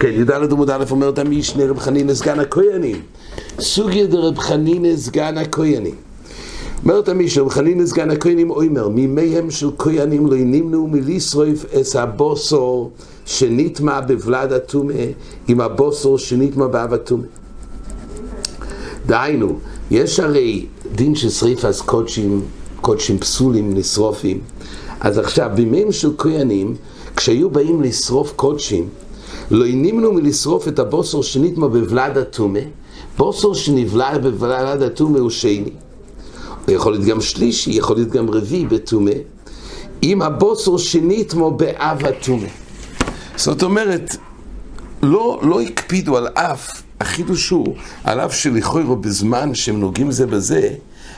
כן, י"ד עמוד א' אומרת המשנה רב חנינא סגן הכהנים. סוגיה דרב חנינא סגן הכהנים. אומרת המשנה רב חנינא סגן הכהנים אומר, מימיהם של כהנים לא נמנו מלשרוף את הבוסור שנטמע בבלד הטומא עם הבוסור שנטמע באב הטומא. דהיינו, יש הרי דין של שריפת קודשים, קודשים פסולים, נשרופים. אז עכשיו, בימיהם של כהנים, כשהיו באים לשרוף קודשים, לא נמנו מלשרוף את הבוסר שנטמע בבלד הטומא, בוסר שנבלע בבלד הטומא הוא שני. יכול להיות גם שלישי, יכול להיות גם רביעי בטומא, אם הבוסר שנטמע באב הטומא. זאת אומרת, לא, לא הקפידו על אף, החידוש הוא, על אף שלכאורה בזמן שהם נוגעים זה בזה,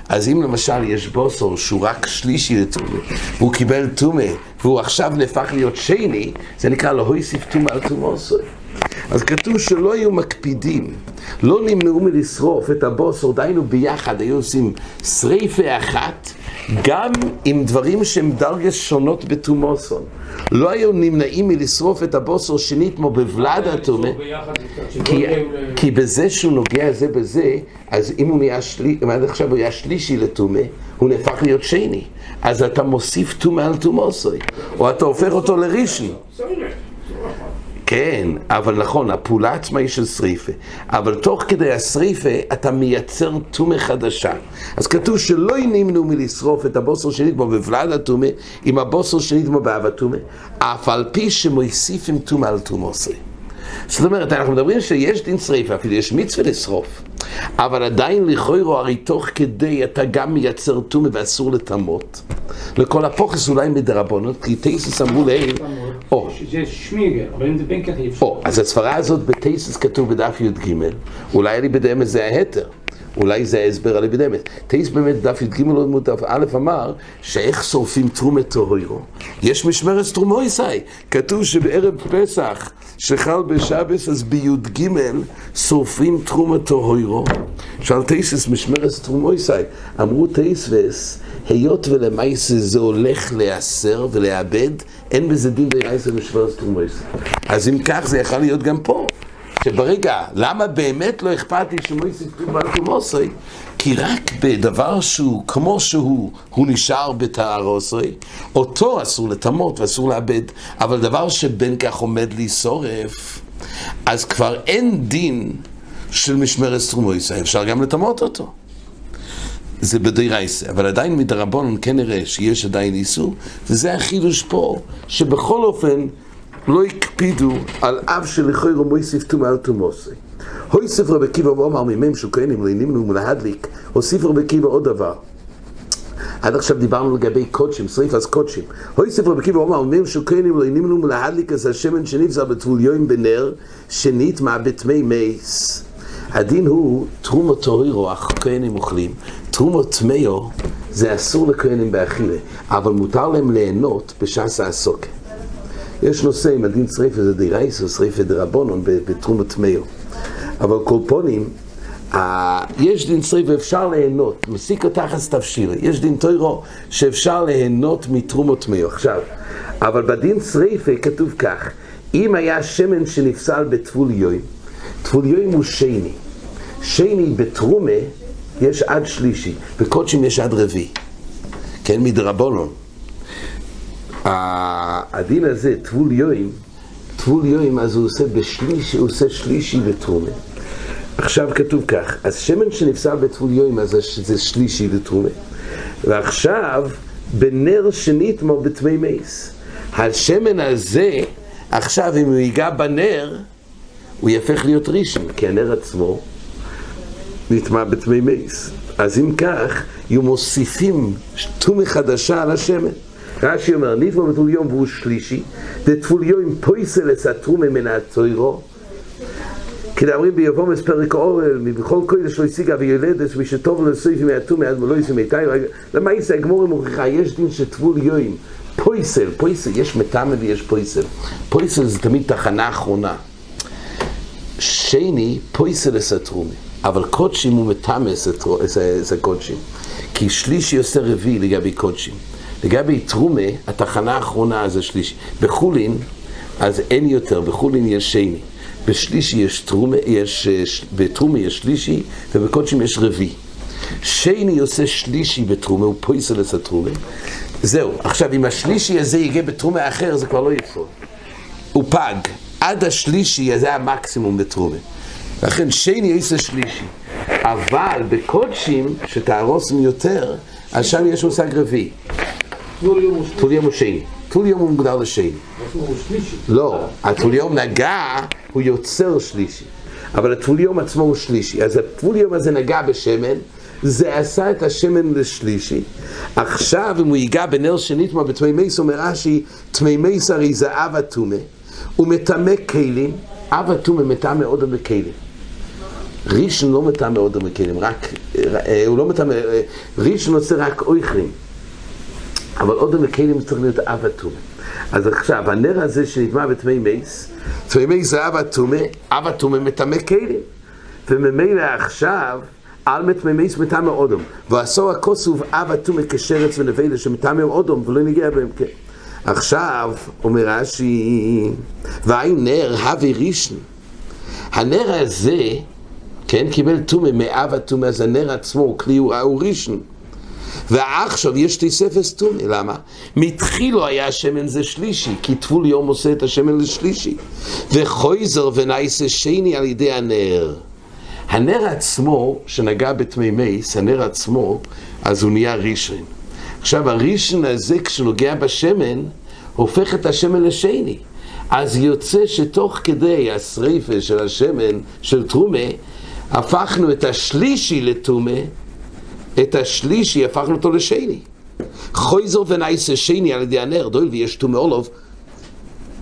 אז אם למשל יש בוסר שהוא רק שלישי לטומא, והוא קיבל טומא, והוא עכשיו נהפך להיות שני, זה נקרא לא הוסיף טומא על טומאוסוי. אז כתוב שלא היו מקפידים, לא נמנעו מלשרוף את הבוסר, דיינו ביחד, היו עושים שריפה אחת, גם עם דברים שהם דרגס שונות בתומוסון. לא היו נמנעים מלשרוף את הבוסר שנית כמו בבלד הטומא, כי, כי בזה שהוא נוגע זה בזה, אז אם הוא נהיה שלישי, אם עד עכשיו הוא היה שלישי לטומא, הוא נהפך להיות שני. אז אתה מוסיף טומאה על טומאתו, או אתה הופך אותו לראשון. כן, אבל נכון, הפעולה עצמה היא של שריפה, אבל תוך כדי השריפה אתה מייצר טומאה חדשה. אז כתוב שלא נמנעו מלשרוף את הבשר שנטמא בולד הטומאה עם הבשר שנטמא באב הטומאה, אף על פי שמוסיפים טומאה על טומאתו. זאת אומרת, אנחנו מדברים שיש דין שריפה, אפילו יש מצווה לשרוף, אבל עדיין לכאורה, הרי תוך כדי אתה גם מייצר טומא ואסור לטמות. לכל הפוכס אולי מדרבונות, כי תייסס אמרו לעיל, או, זה שמיגר, אבל אם זה בין ככה אי אפשר. או, אז הסברה הזאת בתייסס כתוב בדף י"ג, אולי אלי בדמס זה ההתר. אולי זה ההסבר על אבידמס. טייס באמת דף י"ג עמוד א' אמר שאיך שורפים תרומת טהוירו. יש משמרת תרומויסאי. כתוב שבערב פסח שחל בשבס אז בי"ג שורפים תרומת טהוירו. שאל טייסס משמרת תרומויסאי. אמרו טייסווס היות ולמעשה זה הולך להיאסר ולאבד, אין בזה דין דרייסה משמרת תרומויסאי. אז אם כך זה יכול להיות גם פה. שברגע, למה באמת לא אכפת לי שמויסיף טומאה תומוסוי? כי רק בדבר שהוא כמו שהוא, הוא נשאר בטהרוסוי, אותו אסור לטמות ואסור לאבד, אבל דבר שבין כך עומד להישורף, אז כבר אין דין של משמרת סטרומויסה, אפשר גם לטמות אותו. זה בדיירייסה, אבל עדיין מדרבנון כן נראה שיש עדיין איסור, וזה החידוש פה, שבכל אופן לא הקפידו על אב שלכוירו מויסיף טומאה על טומאוסי. הויסיף רבי עקיבא ואומר מימים של כהנים לא נמנו מלהדליק, הוסיף רבי עקיבא עוד דבר. עד עכשיו דיברנו לגבי קודשים, שריפת קודשים. הויסיף רבי עקיבא ואומר מימים של כהנים לא נמנו מלהדליק אז השמן שנבזר בטבוליון בנר, שנטמע בתמי מייס. הדין הוא תרומו טהורו, הכהנים אוכלים. תרומו טמאו זה אסור לכהנים באכילה, אבל מותר להם ליהנות בשעס העסוקה. יש נושא אם הדין שריפה זה דרייס או שריפה דרבונון בתרומת טמאו. אבל קולפונים, יש דין שריפה ואפשר ליהנות, מסיק תחס תבשילה, יש דין טוירו שאפשר ליהנות מתרומות טמאו. עכשיו, אבל בדין שריפה כתוב כך, אם היה שמן שנפסל בטבול יוים, טבול יוים הוא שני, שני בתרומה יש עד שלישי, בקודשים יש עד רביעי, כן, מדרבונון. הדין הזה, טבול יוים, טבול יוים, אז הוא עושה בשלישי, הוא עושה שלישי בתרומה. עכשיו כתוב כך, אז שמן שנפסל בטבול יוים, אז זה שלישי בתרומה. ועכשיו, בנר שנטמו בתמי מייס. השמן הזה, עכשיו אם הוא ייגע בנר, הוא יהפך להיות ראשון, כי הנר עצמו נטמע בתמי מייס. אז אם כך, יהיו מוסיפים תומי חדשה על השמן. רש"י אומר, נטמע בטבול יום והוא שלישי, דטבול יום פויסל אסתרומה מן התוירו, כדאמרים ביבומס פרק אורל, מבכל קודש לא השיגה ויולדת, ושטוב לסויף מהתום מעד מלא יסי מיתי, למה יסי הגמור מוכיחה, יש דין שטבול יוים, פויסל, פויסל, יש מטעמה ויש פויסל, פויסל זה תמיד תחנה אחרונה, שני, פויסל אסתרומה, אבל קודשים הוא מטעמה אסה קודשים, כי שלישי עושה רביעי לגבי קודשים, לגבי תרומה, התחנה האחרונה זה שלישי. בחולין, אז אין יותר, בחולין יש שני. בשלישי יש תרומה, יש, בתרומה יש שלישי, ובקודשים יש רביעי. שני עושה שלישי בתרומה, הוא פויסל את התרומה. זהו, עכשיו אם השלישי הזה יגיע בתרומה אחר, זה כבר לא יפול. הוא פג. עד השלישי, זה המקסימום בתרומה. לכן שני עושה שלישי. אבל בקודשים, שתהרוסם יותר, אז שם יש מושג רביעי. טול יום הוא שני. טול יום הוא מוגדר לשני. לא, הטול יום נגע, הוא יוצר שלישי. אבל הטול יום עצמו הוא שלישי. אז הטול יום הזה נגע בשמן, זה עשה את השמן לשלישי. עכשיו, אם הוא ייגע בנר שנטמע בתמי מייס, אומר רש"י, תמי מייס הרי זה אב אטומה. הוא מטמא כלים, אב אטומה מטמא עוד בכלים. ראשון לא מטמא עוד בכלים, רק, אה, הוא לא מטמא, אה, ראשון עושה רק אויכלים. אבל עוד בכלים צריך להיות אב אטומה. אז עכשיו, הנר הזה שנטמע בתמי מייס, תמי מייס זה אב אטומה, אב אטומה מטמא כלים. וממילא עכשיו, על מתממיס מטעמי אודום, ועשו הכוסוב אב אטומי כשרץ ונבלה שמטעמי אודום ולא נגיע בהם כן. עכשיו, אומר רש"י, והי נר הווי רישן. הנר הזה, כן, קיבל טומא מאב הטומא, אז הנר עצמו כלי הוא רישן. ועכשיו יש תוספת טומא, למה? מתחילו היה השמן זה שלישי, כי טבול יום עושה את השמן לשלישי. וחויזר ונייסה שני על ידי הנר. הנר עצמו, שנגע בתמי מייס, הנר עצמו, אז הוא נהיה רישן. עכשיו הרישן הזה, כשנוגע בשמן, הופך את השמן לשני. אז יוצא שתוך כדי השריפה של השמן, של טרומה, הפכנו את השלישי לטומא, את השלישי הפכנו אותו לשני. חויזר ונייסה שני על ידי הנר, דויל ויש טומא אולוב,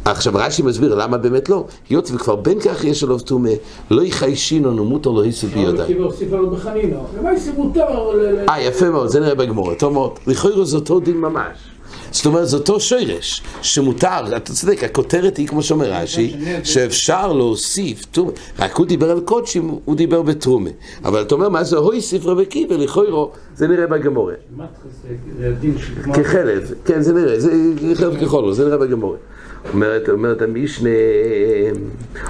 עכשיו רש"י מסביר למה באמת לא. היות וכבר בין כך יש עליו טומא, לא יחיישינו נמותו לא היסו בידיים. אה, יפה מאוד, זה נראה בגמור, טוב מאוד. לכאורה זה אותו דין ממש. זאת אומרת, זה אותו שרש, שמותר, אתה צודק, הכותרת היא, כמו שאומר רש"י, שאפשר להוסיף טומא. רק הוא דיבר על קודשים, הוא דיבר בטומא. אבל אתה אומר, מה זה הויסיף רבי קיבל, לכאורה, זה נראה בגמורה. כחלב, כן, זה נראה, זה חלב כחולו, זה נראה בגמורה. אומרת, אומרת המשנה,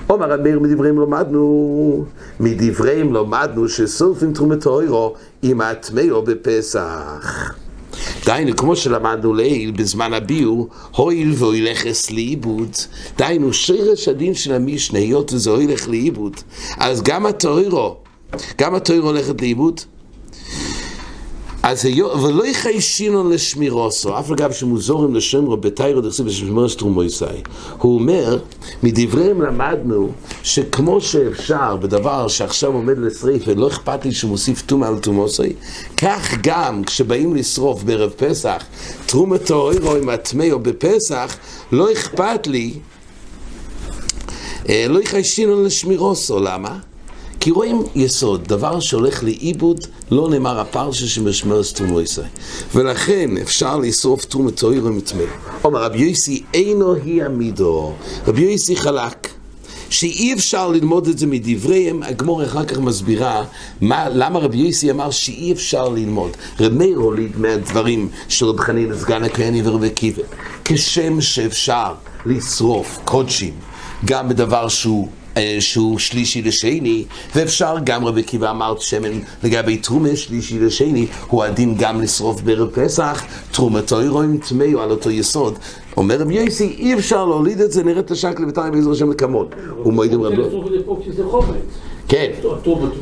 עומר המאיר מדבריהם לומדנו, מדבריהם לומדנו שסופים תרומת אוירו עם הטמאו בפסח. דהיינו, כמו שלמדנו לעיל בזמן הביאו, הואיל והולכס לאיבוד, דהיינו, שרש הדין של המשנה, היות וזה הולך לאיבוד, אז גם הטוירו, גם הטוירו הולכת לאיבוד, אז ולא יחיישינו לשמירוסו, אף אגב שמוזורים לשמרו בתיירו דכסיב בשמירוס תרומויסאי. הוא אומר, מדבריהם למדנו שכמו שאפשר בדבר שעכשיו עומד לשריף ולא אכפת לי שמוסיף טומאה על תומוסי, כך גם כשבאים לשרוף בערב פסח, תרומת אוירו עם הטמאו בפסח, לא אכפת לי, אה, לא יחיישינו לשמירוסו, למה? כי רואים יסוד, דבר שהולך לאיבוד, לא נאמר הפרשה שמשמר סתומו ישראל. ולכן אפשר לשרוף תרומת תוירו מטמא. אומר רבי יוסי אינו היא עמידו. רבי יוסי חלק. שאי אפשר ללמוד את זה מדבריהם, הגמור אחר כך מסבירה מה, למה רבי יוסי אמר שאי אפשר ללמוד. רב מאיר הוליד מהדברים של רב חנין סגן הכהני ורבי קיבל. כשם שאפשר לשרוף קודשים גם בדבר שהוא שהוא שלישי לשני, ואפשר גם רבי עקיבא אמר שמן לגבי תרומה שלישי לשני, הוא הדין גם לשרוף בערב פסח, תרומתו ירואים טמאו על אותו יסוד. אומר רבי יוסי, אי אפשר להוליד את זה, נראה את השק לבתיים בעזר השם לקמות. הוא מועידים רבי... כן,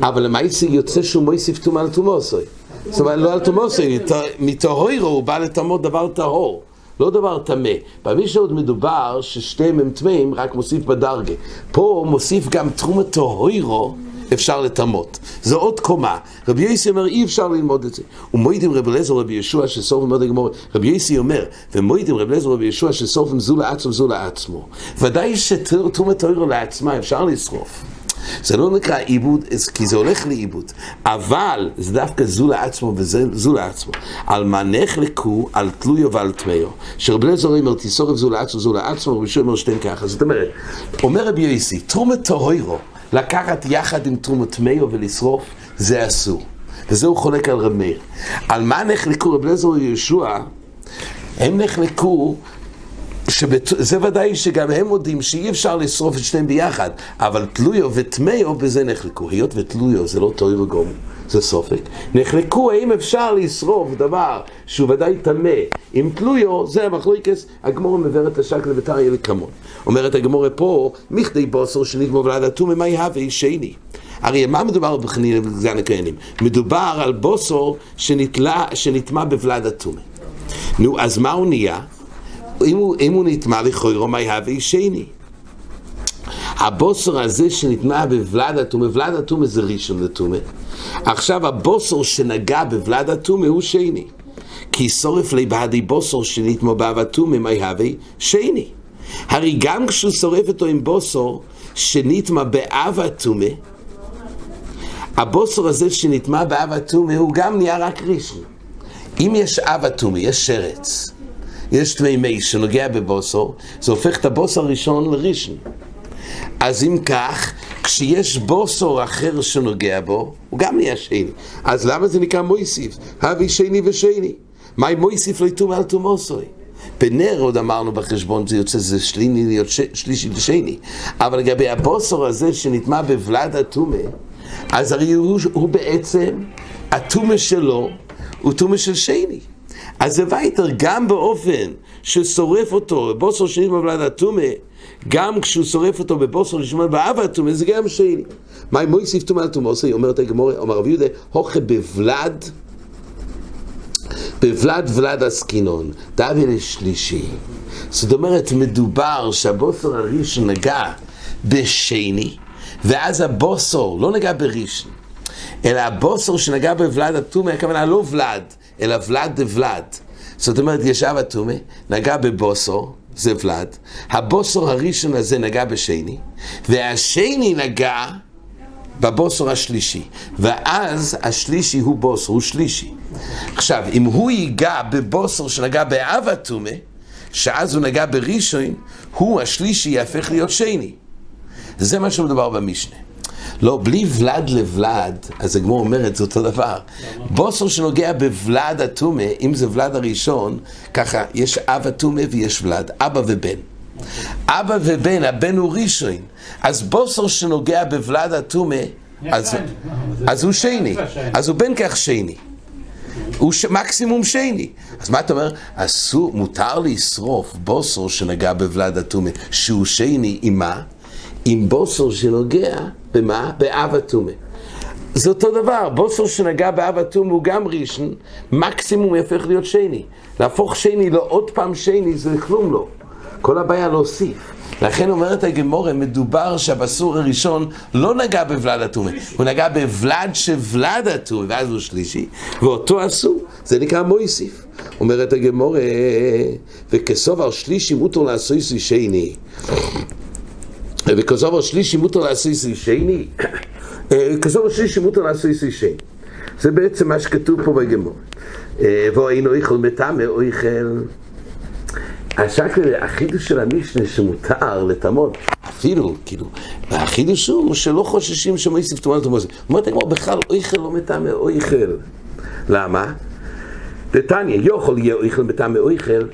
אבל למעשה יוצא שהוא מויסיף טומאה על תומוסוי. זאת אומרת, לא על תומוסוי, מטהוירו הוא בא לטמות דבר טהור. לא דבר טמא. במישהו עוד מדובר ששתיהם הם טמאים, רק מוסיף בדרגה. פה מוסיף גם תרומת טהוירו, אפשר לטמות. זו עוד קומה. רבי יוסי אומר, אי אפשר ללמוד את זה. ומועידים רבי אליעזר רבי ישוע שסוף מאוד הגמור. רבי יוסי אומר, ומועידים רבי אליעזר רבי ישוע שסוף זו לעצמו זו לעצמו. ודאי שתרומת טהוירו לעצמה אפשר לשרוף. זה לא נקרא עיבוד, כי זה הולך לאיבוד. אבל זה דווקא זו לעצמו וזה זו לעצמו. על מה נחלקו, על תלויו ועל טמאו. שרבי אליעזר אומר, תיסורף זו לעצמו, זו לעצמו, רבי אומר שתיהן ככה. זאת אומרת, אומר רבי יוסי, תרומת טהוירו, לקחת יחד עם תרומת טמאו ולשרוף, זה אסור. וזה הוא חולק על רב מאיר. על מה נחלקו רבי אליעזר וישוע? הם נחלקו שזה ודאי שגם הם מודים שאי אפשר לשרוף את שניהם ביחד, אבל תלויו וטמאו בזה נחלקו. היות ותלויו זה לא טוי וגום, זה סופק. נחלקו האם אפשר לשרוף דבר שהוא ודאי טמא עם תלויו, זה המחלוקס, הגמור מבארת השק לביתר יהיה כמון. אומרת הגמור פה, מכדי בוסר שנגמור ולעד אטומי, מה יהווה שני. הרי מה מדובר בחנין ובגזן הכהנים? מדובר על בוסור שנטמע בוולד אטומי. נו, אז מה הוא נהיה? אם הוא, אם הוא נטמע לכוירו, מה יהווה שני? הבוסר הזה שנטמע בוולד אטומה, ולד אטומה זה ראשון לטומה. עכשיו הבוסר שנגע בוולד אטומה הוא שני. כי שורף לי בהדי בוסר שנטמע באב אטומה, מה יהווה שני. הרי גם כשהוא שורף אותו עם בוסר שנטמע באב אטומה, הבוסר הזה שנטמע באב אטומה הוא גם נהיה רק ראשון. אם יש אב אטומה, יש שרץ. יש תמי מי שנוגע בבוסור, זה הופך את הבוסור הראשון לראשון. אז אם כך, כשיש בוסור אחר שנוגע בו, הוא גם נהיה שני. אז למה זה נקרא מויסיף? הביא שני ושני. מהי מויסיף לא יתום על תומוסוי? בנר עוד אמרנו בחשבון, זה יוצא, זה שליני להיות ש... שלישי לשני. אבל לגבי הבוסור הזה שנטמע בוולד הטומה, אז הרי הוא, הוא בעצם, הטומה שלו הוא טומה של שני. אז זה וייטר, גם באופן ששורף אותו בבוסר שני בבלד אטומה, גם כשהוא שורף אותו בבוסר לשמוע באב אטומה, זה גם שני. מה מויסיף טומא על תומוסי, אומרת הגמור, אומר רבי יהודה, הוכה בבלד, בבלד ולד עסקינון, דאבי לשלישי. זאת אומרת, מדובר שהבוסר הראשון נגע בשני, ואז הבוסר לא נגע בראשון, אלא הבוסר שנגע בבלד אטומה, הכוונה לא ולד, אלא ולד דה ולד. זאת אומרת, ישב אטומה, נגע בבוסו, זה ולד, הבוסו הראשון הזה נגע בשני, והשני נגע בבוסו השלישי, ואז השלישי הוא בוסו, הוא שלישי. עכשיו, אם הוא ייגע בבוסו שנגע באב אטומה, שאז הוא נגע בראשון, הוא השלישי יהפך להיות שני. זה מה שמדובר במשנה. לא, בלי ולד לוולד, אז הגמור אומרת, זה אותו דבר. בוסר שנוגע בוולד אטומה, אם זה ולד הראשון, ככה, יש אב אטומה ויש ולד, אבא ובן. אבא ובן, הבן הוא ראשון. אז בוסר שנוגע בוולד אטומה, אז, אז הוא שני. אז הוא בן כך שני. הוא ש... מקסימום שני. אז מה אתה אומר? אסור, מותר לשרוף בוסר שנגע בוולד אטומה, שהוא שני עם מה? עם בוסר שנוגע במה? באב אטומה. זה אותו דבר, בוסר שנגע באב אטומה הוא גם ראשון, מקסימום יהפך להיות שני. להפוך שני לעוד פעם שני זה כלום לא. כל הבעיה להוסיף. לכן אומרת הגמורה, מדובר שהבסור הראשון לא נגע בוולד אטומה, הוא נגע בוולד שוולד אטומה, ואז הוא שלישי, ואותו אסור, זה נקרא מויסיף. אומרת הגמורה, וכסובר שלישי מותר לעשוי שני. וכזוב השלישי מותר לעשיסי שני, כזוב השלישי מותר לעשיסי שני. זה בעצם מה שכתוב פה בגמור. ואינו איכל מטמא איכל... השקל, החידוש של המשנה שמותר לטמות, אפילו, כאילו, החידוש הוא שלא חוששים שמויסיף טומאת טומאת. אומרת הגמור, בכלל איכל לא מטמא איכל. למה? דתניא, יוכל יהיה איכל מטמא איכל,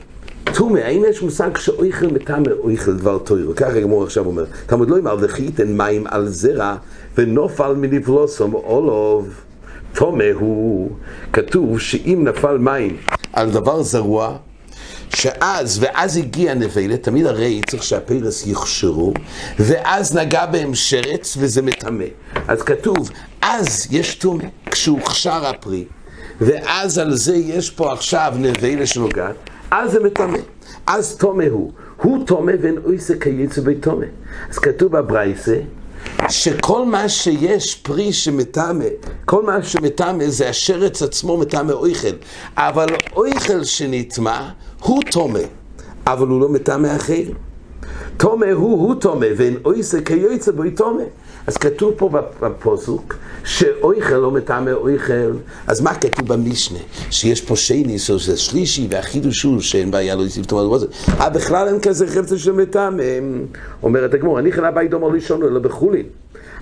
טומא, האם יש מושג שאויכל מטמא אויכל דבר תוירו? ככה הגמור עכשיו אומר, תלמוד לא אמר וכיתן מים על זרע ונופל מנבלוסום אולוב. טומא הוא, כתוב שאם נפל מים על דבר זרוע, שאז, ואז הגיע נבלת, תמיד הרי צריך שהפרס יוכשרו, ואז נגע בהם שרץ וזה מטמא. אז כתוב, אז יש טומא, כשהוכשר הפרי, ואז על זה יש פה עכשיו נבלה שנוגעת, אז זה מטמא. אז טומא הוא. הוא טומא ואין אויסה כייצא ביטומא. אז כתוב בברייסה, שכל מה שיש פרי שמטמא, כל מה שמטמא זה השרץ עצמו מטמא אויכל. אבל אויכל שנטמא הוא טומא, אבל הוא לא מטמא אחר. טומא הוא, הוא טומא, ואין אויסה כיוצא בו טומא. אז כתוב פה בפוסוק, שאויכל לא מטעמי אויכל. אז מה כתוב במשנה? שיש פה שני, שזה שלישי, והחידוש הוא שאין בעיה לא יסיב תאמר לבוזר. אה, בכלל אין כזה חפצה של מטעמי. אומרת הגמור, אני חנה בית דומר לישונו, אלא בחולין.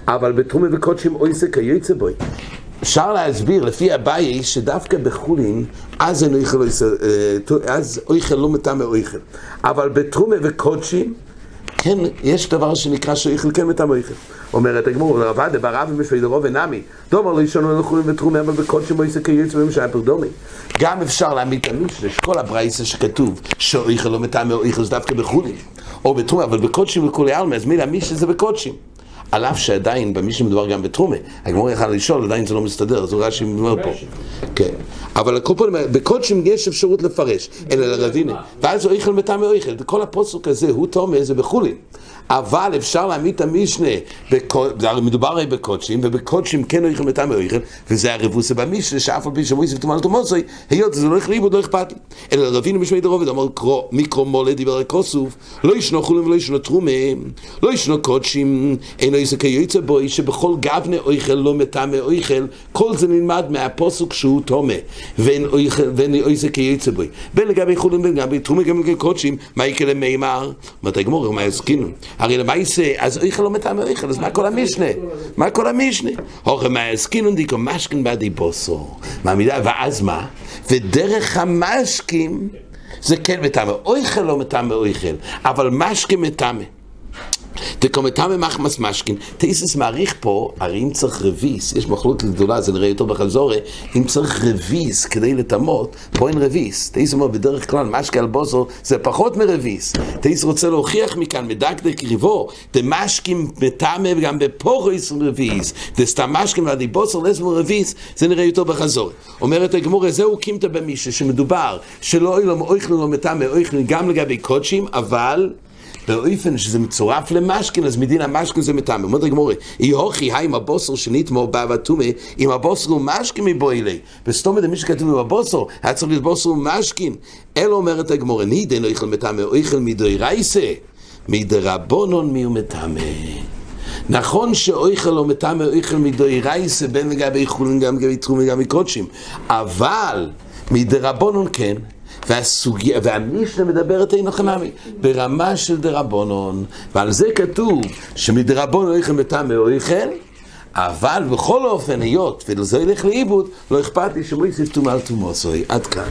אבל בתרומה וקודשים אויסה כיוצא בוי. אפשר להסביר לפי אביי שדווקא בחולין אז אין אויכל, אה, אז אויכל לא מטמא אויכל אבל בתרומה וקודשים כן, יש דבר שנקרא שאיכל כן איכל. אומרת הגמור, רבד ברב ומשוי דרוב ונמי. דומר לא ישנו לחולים ותרומה, אבל בקודשי מויסה כיועץ ומשי פרדומי. גם אפשר להעמיד את המשנה, שכל הברייסה שכתוב, שאיכל לא מטעם איכל זה דווקא בחולים. או בתרומה, אבל בקודשים וכולי עלמא, אז מילא המשנה זה בקודשים. על אף שעדיין במשנה מדובר גם בתרומה. הגמור יכל לשאול, עדיין זה לא מסתדר, הוא רש"י אומר פה. כן. אבל פנים, בקודשים יש אפשרות לפרש, אלא לרבינה. ואז איכל מטעמי איכל. כל הפוסק הזה, הוא תומא, זה בחולין. אבל אפשר להעמיד את המשנה, מדובר הרי בקודשים, ובקודשים כן הולכים לטעם האויכל, וזה הרבוסה במשנה, שאף על פי שמויסף תומנת ומוסוי, היות זה לא הולך לאיבוד, לא אכפת לי. אלא רבינו משמעי דרובד, אמר מיקרו מולה דיבר על כוסוף, לא ישנו חולים ולא ישנו תרומה, לא ישנו קודשים, אינו יסקי יוצא בוי, שבכל גבנה אויכל לא מטעם אויכל, כל זה נלמד מהפוסק שהוא תומה, ואין יסקי יוצא בוי. בין לגבי חולים בין לגבי תרומה גם לגבי קודשים, מה יקרה מימר? מתי גמור, מה יסכינו? הרי למעשה, אז איכל לא מטעם איכל, אז מה כל המשנה? מה כל המשנה? הורי מה יסקינון דיקו משכין בעדי בוסו. ואז מה? ודרך המשקים זה כן מטעם, איכל לא מטעם איכל, אבל משקים מטעם. דקומתמי מחמס משכין, תאיסס מעריך פה, הרי אם צריך רביס, יש מחלות גדולה, זה נראה יותר בחזורה, אם צריך רביס כדי לטמות, פה אין רביס. תאיסס אומר, בדרך כלל משקה על בוסו זה פחות מרביס. תאיסס רוצה להוכיח מכאן, מדקדק ריבו, דמשקים מטמא וגם בפורויס רביס, דסתם משקים ועדי בוסו לסמו רביס, זה נראה יותר בחזורה. אומרת הגמורה, זהו קימתא במישה, שמדובר שלא אילום אויכלו לא מטמא, אויכלו גם לגבי קודשים, אבל באופן שזה מצורף למשכן, אז מדין המשכן זה מטעם. אומרת הגמורה, אי הוכי היי עם הבוסר שנתמו באב אטומה, אם הבוסר הוא משכן מבוילי. וסתום את מי שכתוב עם הבוסר, היה צריך להיות בוסר ומשכן. אלא אומרת הגמורה, נידן אויכל מטעמה, אויכל מדוי רייסה, מדרבונון מי הוא מטעמה. נכון שאויכל לא מטעמה אויכל מדוי רייסה, בין לגבי חולין גם לגבי תחום וגם מקודשים, אבל מדרבונון כן. והסוגיה, והמישנה מדברת אינו חנמי, ברמה של דרבונון, ועל זה כתוב שמדרבונון אויכל מטעם מאויכל, אבל בכל אופן, היות ולזה ילך לאיבוד, לא אכפת לי שמויסיף טומאה על טומאוסוי. עד כאן.